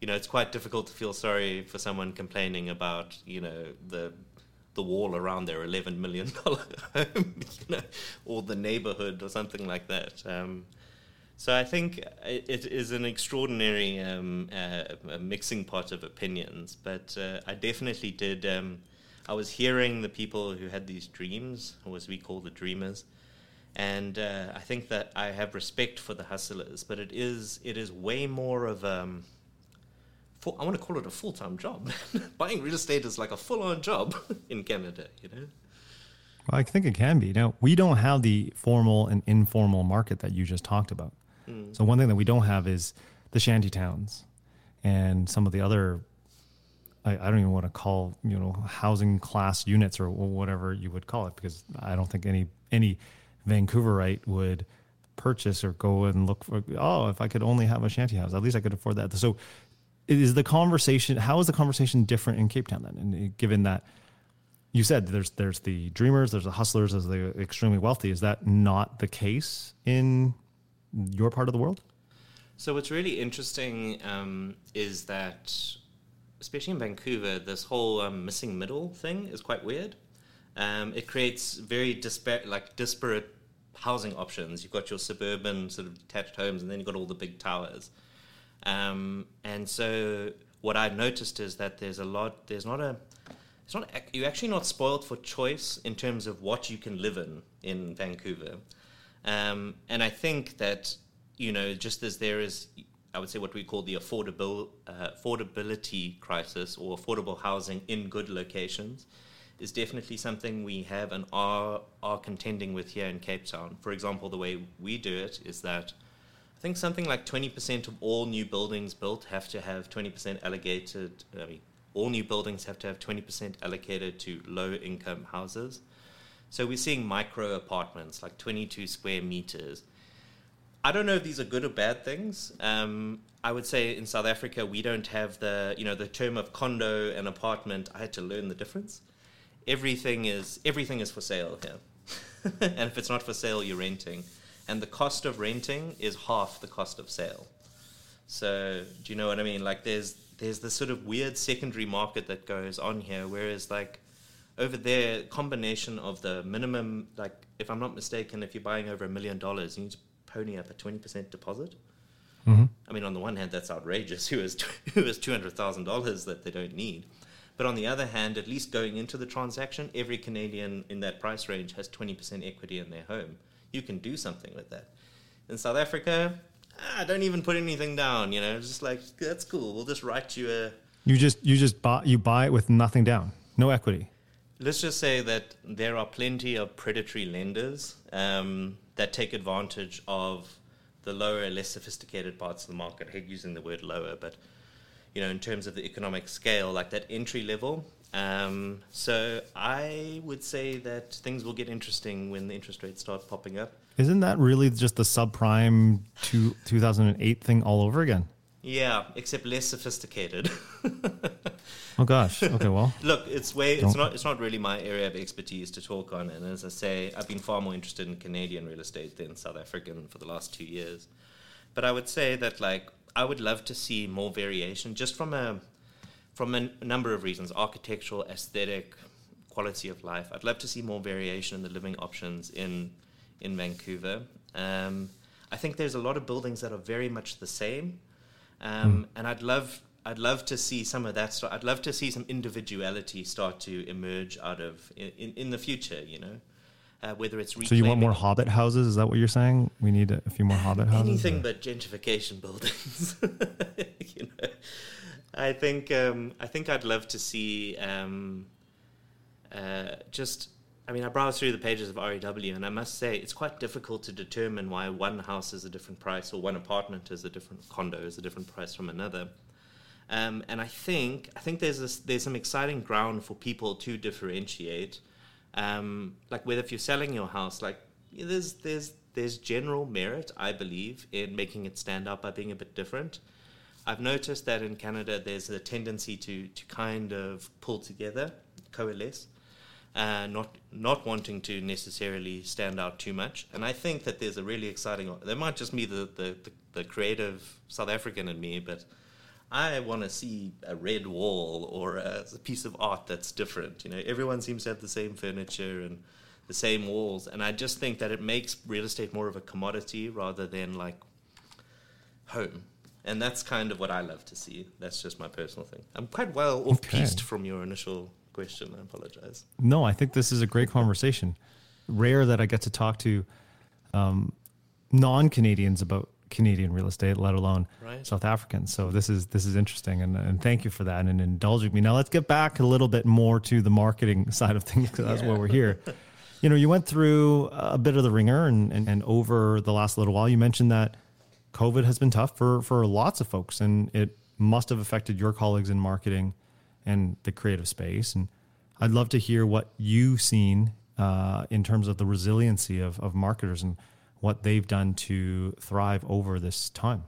you know, it's quite difficult to feel sorry for someone complaining about, you know, the the wall around their eleven million dollar home, you know, or the neighborhood or something like that. Um, so I think it is an extraordinary um, uh, mixing pot of opinions, but uh, I definitely did. Um, I was hearing the people who had these dreams, or as we call the dreamers, and uh, I think that I have respect for the hustlers, but it is it is way more of um, I want to call it a full time job. <laughs> Buying real estate is like a full on job <laughs> in Canada, you know. Well, I think it can be. Now, we don't have the formal and informal market that you just talked about. Mm. So one thing that we don't have is the shanty towns and some of the other I, I, don't even want to call you know housing class units or whatever you would call it because I don't think any any Vancouverite would purchase or go and look for oh if I could only have a shanty house at least I could afford that so is the conversation how is the conversation different in Cape Town then and given that you said there's there's the dreamers there's the hustlers there's the extremely wealthy is that not the case in your part of the world? So what's really interesting um, is that, especially in Vancouver, this whole um, missing middle thing is quite weird. Um, it creates very disparate, like disparate housing options. You've got your suburban sort of detached homes, and then you've got all the big towers. Um, and so what I've noticed is that there's a lot. There's not a. It's not. You're actually not spoiled for choice in terms of what you can live in in Vancouver. Um, and I think that, you know, just as there is, I would say, what we call the affordable, uh, affordability crisis or affordable housing in good locations is definitely something we have and are, are contending with here in Cape Town. For example, the way we do it is that I think something like 20% of all new buildings built have to have 20% allocated, I mean, all new buildings have to have 20% allocated to low income houses. So we're seeing micro apartments, like 22 square meters. I don't know if these are good or bad things. Um, I would say in South Africa we don't have the you know the term of condo and apartment. I had to learn the difference. Everything is everything is for sale here, <laughs> and if it's not for sale, you're renting, and the cost of renting is half the cost of sale. So do you know what I mean? Like there's there's this sort of weird secondary market that goes on here, whereas like over there, combination of the minimum, like if I'm not mistaken, if you're buying over a million dollars, you need to pony up a 20% deposit. Mm-hmm. I mean, on the one hand, that's outrageous. <laughs> Who has who has two hundred thousand dollars that they don't need? But on the other hand, at least going into the transaction, every Canadian in that price range has 20% equity in their home. You can do something with that. In South Africa, ah, don't even put anything down. You know, it's just like that's cool. We'll just write you a. You just you just buy you buy it with nothing down, no equity. Let's just say that there are plenty of predatory lenders um, that take advantage of the lower, less sophisticated parts of the market. I hate using the word lower, but you know, in terms of the economic scale, like that entry level. Um, so I would say that things will get interesting when the interest rates start popping up. Isn't that really just the subprime to 2008 thing all over again? Yeah, except less sophisticated. <laughs> oh gosh. Okay, well. <laughs> Look, it's way it's not it's not really my area of expertise to talk on and as I say, I've been far more interested in Canadian real estate than South African for the last 2 years. But I would say that like I would love to see more variation just from a from a number of reasons architectural, aesthetic, quality of life. I'd love to see more variation in the living options in in Vancouver. Um, I think there's a lot of buildings that are very much the same, um, mm. and I'd love I'd love to see some of that. Start, I'd love to see some individuality start to emerge out of in, in, in the future. You know, uh, whether it's so you want more hobbit houses is that what you're saying we need a, a few more hobbit houses anything or? but gentrification buildings <laughs> you know i think um, i think i'd love to see um, uh, just i mean i browse through the pages of rew and i must say it's quite difficult to determine why one house is a different price or one apartment is a different condo is a different price from another um, and I think I think there's this, there's some exciting ground for people to differentiate um, like whether if you're selling your house, like there's there's there's general merit, I believe, in making it stand out by being a bit different. I've noticed that in Canada, there's a tendency to to kind of pull together, coalesce, uh, not not wanting to necessarily stand out too much. And I think that there's a really exciting. There might just be the the, the, the creative South African in me, but I want to see a red wall or a, a, piece of art that's different. You know, everyone seems to have the same furniture and the same walls, and I just think that it makes real estate more of a commodity rather than like home. And that's kind of what I love to see. That's just my personal thing. I'm quite well off okay. from your initial question. I apologize. No, I think this is a great conversation. Rare that I get to talk to um, non Canadians about Canadian real estate, let alone right. South Africans. So this is this is interesting, and, and thank you for that and indulging me. Now let's get back a little bit more to the marketing <laughs> side of things because that's yeah. why we're here. you know, you went through a bit of the ringer, and, and and over the last little while, you mentioned that COVID has been tough for for lots of folks, and it must have affected your colleagues in marketing and the creative space. And I'd love to hear what you've seen uh, in terms of the resiliency of, of marketers and what they've done to thrive over this time.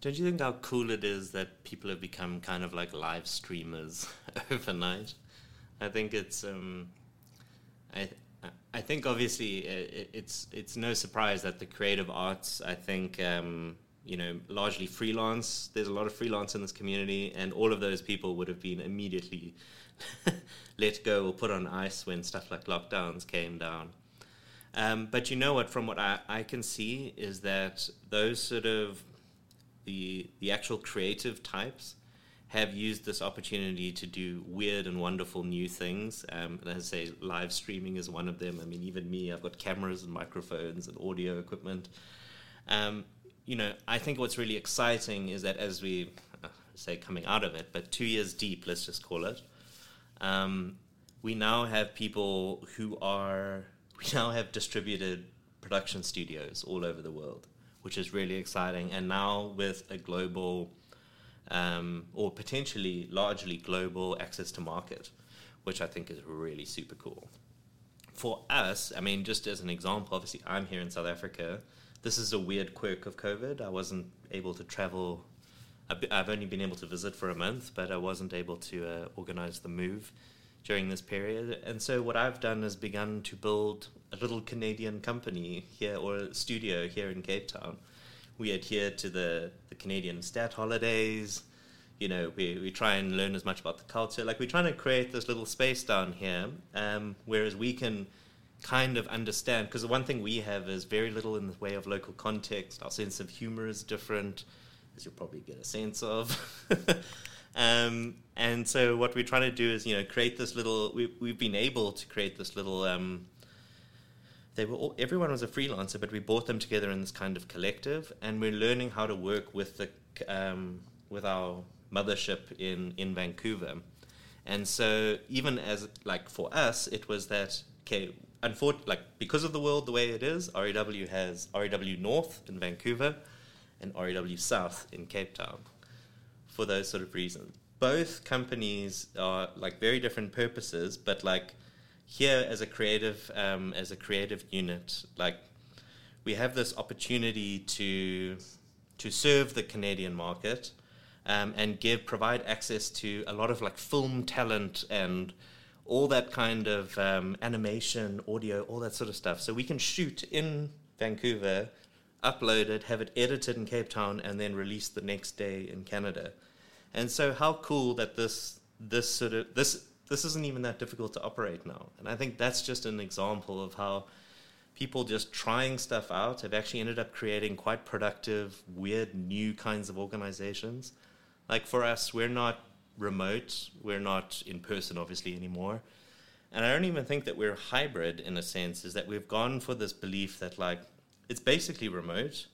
Don't you think how cool it is that people have become kind of like live streamers <laughs> overnight? I think it's um, I I think obviously it's it's no surprise that the creative arts I think um, you know largely freelance. There's a lot of freelance in this community, and all of those people would have been immediately <laughs> let go or put on ice when stuff like lockdowns came down. Um, but you know what? From what I, I can see is that those sort of the the actual creative types have used this opportunity to do weird and wonderful new things. Um, and as I say, live streaming is one of them. I mean, even me, I've got cameras and microphones and audio equipment. Um, you know, I think what's really exciting is that as we uh, say coming out of it, but two years deep, let's just call it, um, we now have people who are <laughs> we now have distributed production studios all over the world, which is really exciting. And now with a global um, or potentially largely global access to market, which I think is really super cool. For us, I mean, just as an example, obviously I'm here in South Africa. This is a weird quirk of COVID. I wasn't able to travel. I've only been able to visit for a month, but I wasn't able to uh, organize the move during this period. And so what I've done is begun to build a little Canadian company here or a studio here in Cape Town. We adhere to the, the Canadian stat holidays. You know, we, we try and learn as much about the culture. Like we're trying to create this little space down here, um, whereas we can kind of understand because the one thing we have is very little in the way of local context. Our sense of humor is different, as you'll probably get a sense of. <laughs> Um, and so what we're trying to do is, you know, create this little. We, we've been able to create this little. Um, they were all, everyone was a freelancer, but we brought them together in this kind of collective, and we're learning how to work with the um, with our mothership in in Vancouver. And so even as like for us, it was that okay, unfortunately, like because of the world the way it is, REW has REW North in Vancouver and REW South in Cape Town for those sort of reasons. Both companies are like very different purposes, but like here as a creative um, as a creative unit, like we have this opportunity to to serve the Canadian market um, and give provide access to a lot of like film talent and all that kind of um, animation, audio, all that sort of stuff. So we can shoot in Vancouver, upload it, have it edited in Cape Town, and then released the next day in Canada. And so, how cool that this this sort of this this isn't even that difficult to operate now. And I think that's just an example of how people just trying stuff out have actually ended up creating quite productive, weird, new kinds of organizations. Like for us, we're not remote, we're not in person, obviously, anymore. And I don't even think that we're hybrid in a sense, is that we've gone for this belief that, like, it's basically remote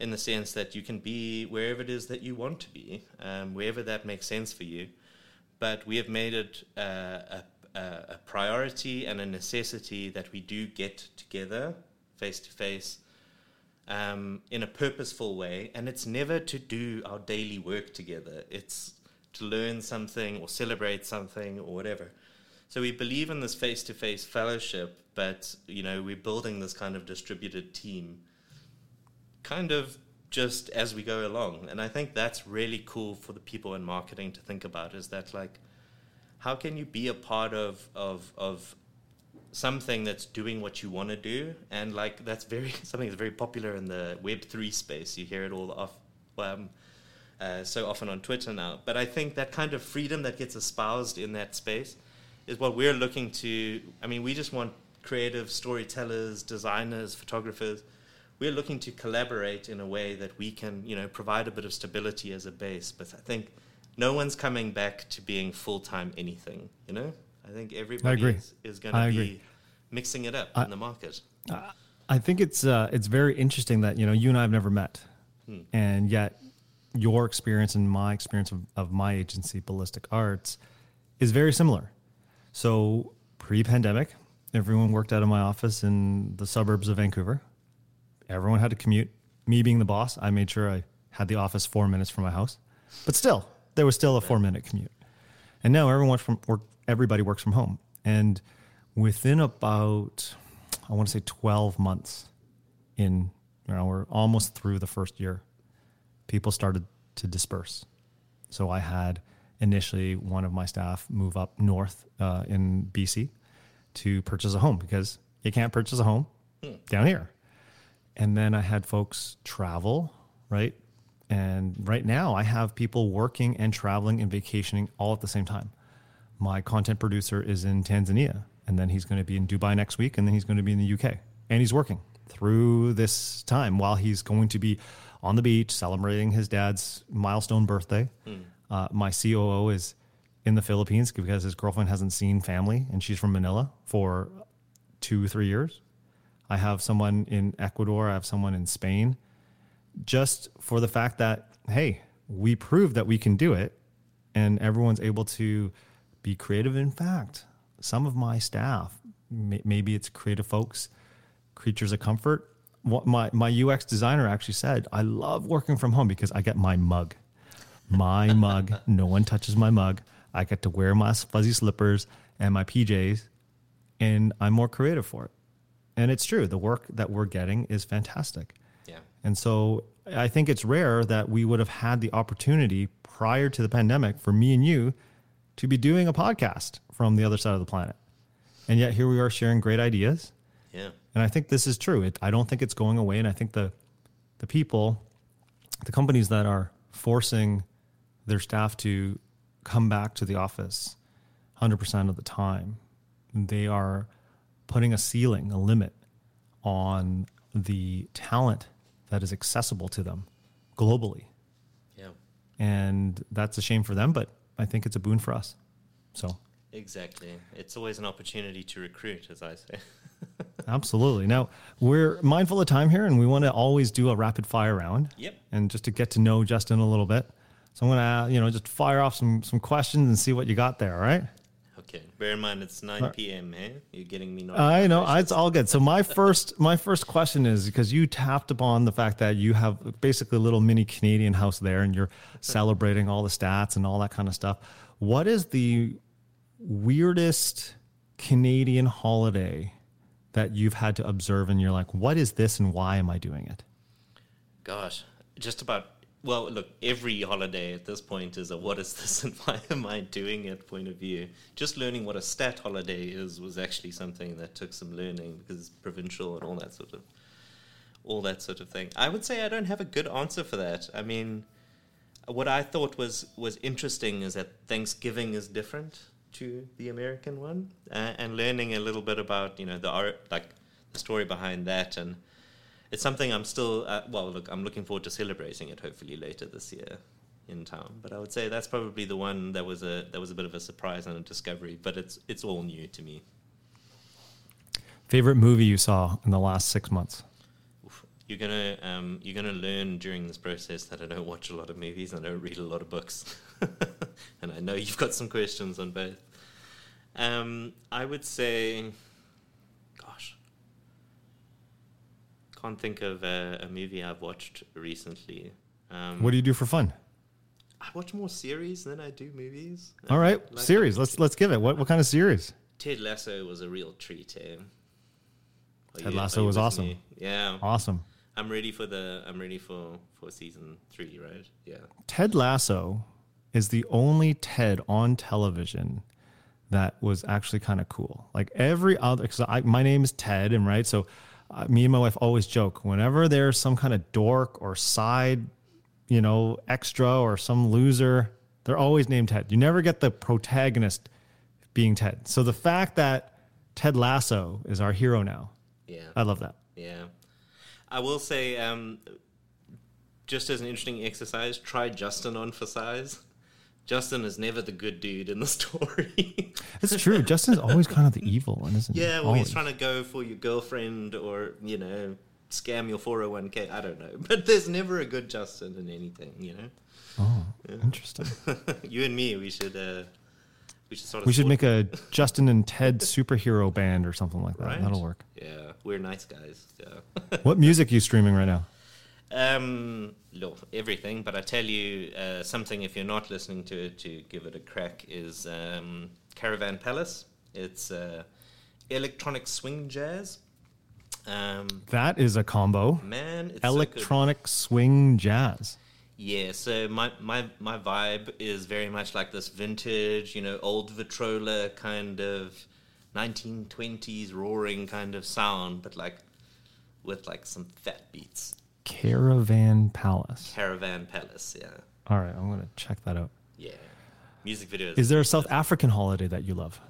in the sense that you can be wherever it is that you want to be, um, wherever that makes sense for you. But we have made it uh, a, a, priority and a necessity that we do get together face to face in a purposeful way. And it's never to do our daily work together, it's to learn something or celebrate something or whatever. So we believe in this face to face fellowship, but you know, we're building this kind of distributed team kind of just as we go along. And I think that's really cool for the people in marketing to think about is that like how can you be a part of of of something that's doing what you want to do and like that's very <laughs> something that's very popular in the web 3 space you hear it all off um, uh, so often on twitter now but i think that kind of freedom that gets espoused in that space is what we're looking to i mean we just want creative storytellers designers photographers we're looking to collaborate in a way that we can, you know, provide a bit of stability as a base. But I think no one's coming back to being full time anything. You know, I think everybody agree. is, is going to be agree. mixing it up I- in the market. I think it's uh, it's very interesting that you know you and I have never met, and yet your experience and my experience of, of my agency, Ballistic Arts, is very similar. So pre-pandemic, everyone worked out of my office in the suburbs of Vancouver. Everyone had to commute. Me being the boss, I made sure I had the office four minutes from my house, but still, there was still a four-minute commute. And now everyone from work. Everybody works from home, and within about I want to say 12 months in, you know, we're almost through the first year, people started to disperse. So I had initially one of my staff move up north uh, in BC to purchase a home because you can't purchase a home down here. And then I had folks travel, right? And right now I have people working and traveling and vacationing all at the same time my content producer is in Tanzania, and then he's going to be in Dubai next week, and then he's going to be in the UK, and he's working through this time while he's going to be on the beach celebrating his dad's milestone birthday. Uh, my COO is in the Philippines because his girlfriend hasn't seen family, and she's from Manila for two, three years. I have someone in Ecuador. I have someone in Spain. Just for the fact that, hey, we proved that we can do it and everyone's able to be creative. In fact, some of my staff, may- maybe it's creative folks, creatures of comfort. What my, my UX designer actually said, I love working from home because I get my mug. My <laughs> mug. No one touches my mug. I get to wear my fuzzy slippers and my PJs, and I'm more creative for it. And it's true. The work that we're getting is fantastic. Yeah. And so I think it's rare that we would have had the opportunity prior to the pandemic for me and you to be doing a podcast from the other side of the planet. And yet here we are sharing great ideas. Yeah. And I think this is true. It, I don't think it's going away. And I think the, the people, the companies that are forcing their staff to come back to the office 100% of the time, they are putting a ceiling, a limit on the talent that is accessible to them globally. Yeah. and that's a shame for them. But I think it's a boon for us. So Exactly. It's always an opportunity to recruit, as I say. <laughs> absolutely. Now we're mindful of time here, and we want to always do a rapid fire round. Yep. And just to get to know Justin a little bit, so I'm gonna uh, you know just fire off some some questions and see what you got there. All right. Okay. Bear in mind it's 9 uh, p.m. Hey, eh? you're getting me. I know it's all good. So my first my first question is because you tapped upon the fact that you have basically a little mini Canadian house there, and you're <laughs> celebrating all the stats and all that kind of stuff. What is the weirdest Canadian holiday that you've had to observe, and you're like, what is this, and why am I doing it? Gosh, just about. Well, look, every holiday at this point is a what is this and <laughs> why am I doing it point of view. Just learning what a stat holiday is was actually something that took some learning because provincial and all that sort of all that sort of thing. I would say I don't have a good answer for that. I mean, what I thought was was interesting is that Thanksgiving is different to the American one, uh, and learning a little bit about you know the art, like the story behind that, and it's something I'm still uh, well. Look, I'm looking forward to celebrating it. Hopefully later this year in town. But I would say that's probably the one that was a that was a bit of a surprise and a discovery. But it's it's all new to me. Favorite movie you saw in the last six months? You're gonna um, you're gonna learn during this process that I don't watch a lot of movies and I don't read a lot of books, <laughs> <laughs> and I know you've got some questions on both. Um, I would say, gosh, can't think of a, a movie I've watched recently. Um, What do you do for fun? I watch more series than I do movies. All right, Like series. Let's let's give it. What what kind of series? Ted Lasso was a real treat. Eh? Are Ted you- Lasso was awesome. me? Yeah, Awesome. I'm ready for the. I'm ready for for season three. Right? Yeah. Ted Lasso is the only Ted on television that was actually kind of cool. Like every other, because my name is Ted, and right, so uh, me and my wife always joke whenever there's some kind of dork or side, you know, extra or some loser, they're always named Ted. You never get the protagonist being Ted. So the fact that Ted Lasso is our hero now, Yeah. I love that. Yeah. I will say, um, just as an interesting exercise, try Justin on for size. Justin is never the good dude in the <laughs> story. It's true. Justin's always kind of the evil one, isn't he? yeah, well, Always. he's trying to go for your girlfriend or, you know, scam your 401k. I don't know. <laughs> But there's never a good Justin in anything, you know? Oh, interesting. <laughs> you and me, we should, uh, we should sort of. We should make a Justin and Ted superhero band or something like that. Right? That'll work. Yeah, we're nice guys. Yeah. What music are you streaming right now? Um, look, everything, but I tell you uh, something. If you're not listening to it, to give it a crack is um, Caravan Palace. It's uh, electronic swing jazz. Um, That is a combo. man, it's so. Electronic swing jazz. Yeah, so my, my my vibe is very much like this vintage, you know, old Victrola kind of 1920s roaring kind of sound, but like with like some fat beats. Caravan Palace. Caravan Palace, yeah, All right, I'm gonna check that out. yeah. Music videos. Is there a South African holiday that you love?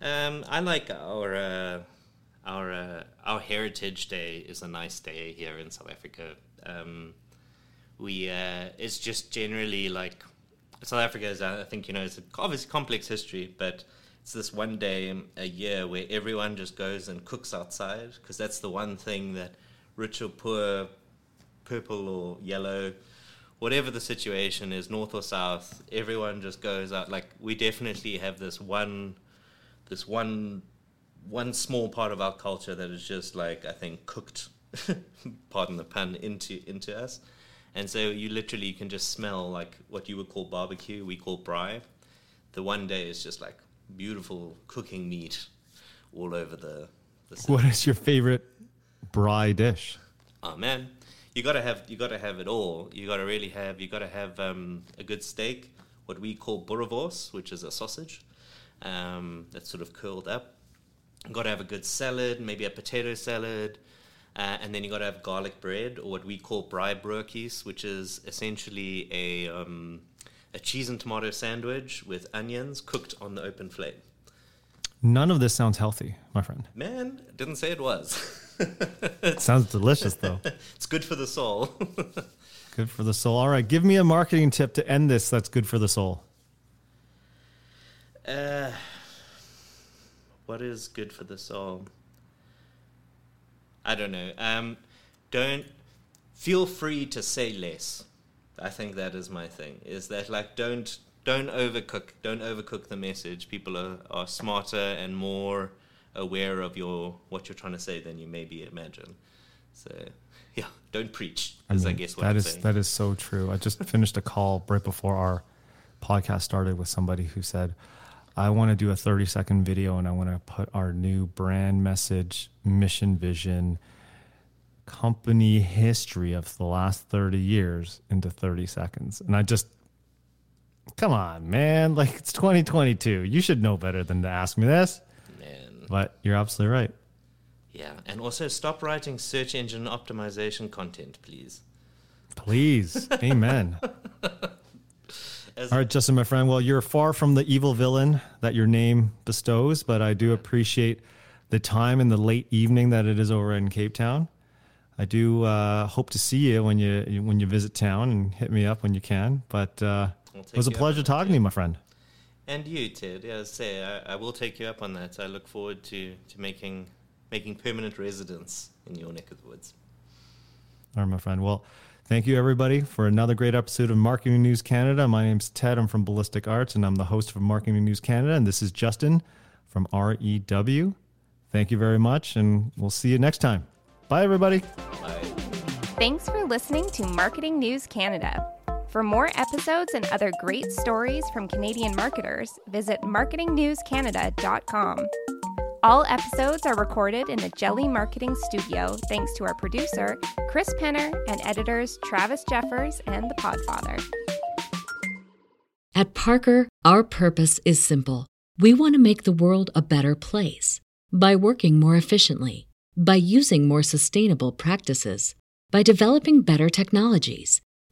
Um, I like our uh, our uh, our Heritage Day is a nice day here in South Africa. Um, we uh, it's just generally like South Africa is I think you know it's a obviously complex history, but it's this one day a year where everyone just goes and cooks outside because that's the one thing that rich or poor, purple or yellow, whatever the situation is, north or south, everyone just goes out. Like we definitely have this one this one one small part of our culture that is just like I think cooked, <laughs> pardon the pun, into into us, and so you literally can just smell like what you would call barbecue, we call braai. The one day is just like beautiful cooking meat all over the. the city. What is your favorite braai dish? Oh man, you gotta have you gotta have it all. You gotta really have you gotta have um, a good steak, what we call boerewors, which is a sausage um, that's sort of curled up. You gotta have a good salad, maybe a potato salad, uh, and then you gotta have garlic bread or what we call braai broodjies, which is essentially a um, a cheese and tomato sandwich with onions cooked on the open flame. None of this sounds healthy, my friend. Man, didn't say it was. <laughs> It <laughs> sounds delicious though. it's good for the soul. <laughs> Good for the soul. All right, give me a marketing tip to end this that's good for the soul. Uh, what is good for the soul? I don't know. Um, don't feel free to say less. I think that is my thing. Is that like don't don't overcook don't overcook the message. People are, are smarter and more aware of your what you're trying to say than you maybe imagine. So yeah, don't preach. I, mean, I guess what that is, that is so true. I just finished a call right before our podcast started with somebody who said, I want to do a 30 second video and I want to put our new brand message, mission, vision, company history of the last 30 years into 30 seconds. And I just, come on, man. Like it's 2022. You should know better than to ask me this. But you're absolutely right. Yeah, and also stop writing search engine optimization content, please. Please. Amen. <laughs> All right, Justin, my friend. Well, you're far from the evil villain that your name bestows, but I do appreciate the time and the late evening that it is over in Cape Town. I do uh, hope to see you when you when you visit town and hit me up when you can. But uh, it was a pleasure talking to you, my friend. And you, Ted. Yeah, say I, I will take you up on that. I look forward to, to making making permanent residence in your neck of the woods. All right, my friend. Well, thank you everybody for another great episode of Marketing News Canada. My name's Ted. I'm from Ballistic Arts, and I'm the host of Marketing News Canada. And this is Justin from REW. Thank you very much, and we'll see you next time. Bye, everybody. Bye. Thanks for listening to Marketing News Canada. For more episodes and other great stories from Canadian marketers, visit marketingnewscanada.com. All episodes are recorded in the Jelly Marketing Studio thanks to our producer, Chris Penner, and editors Travis Jeffers and The Podfather. At Parker, our purpose is simple. We want to make the world a better place by working more efficiently, by using more sustainable practices, by developing better technologies.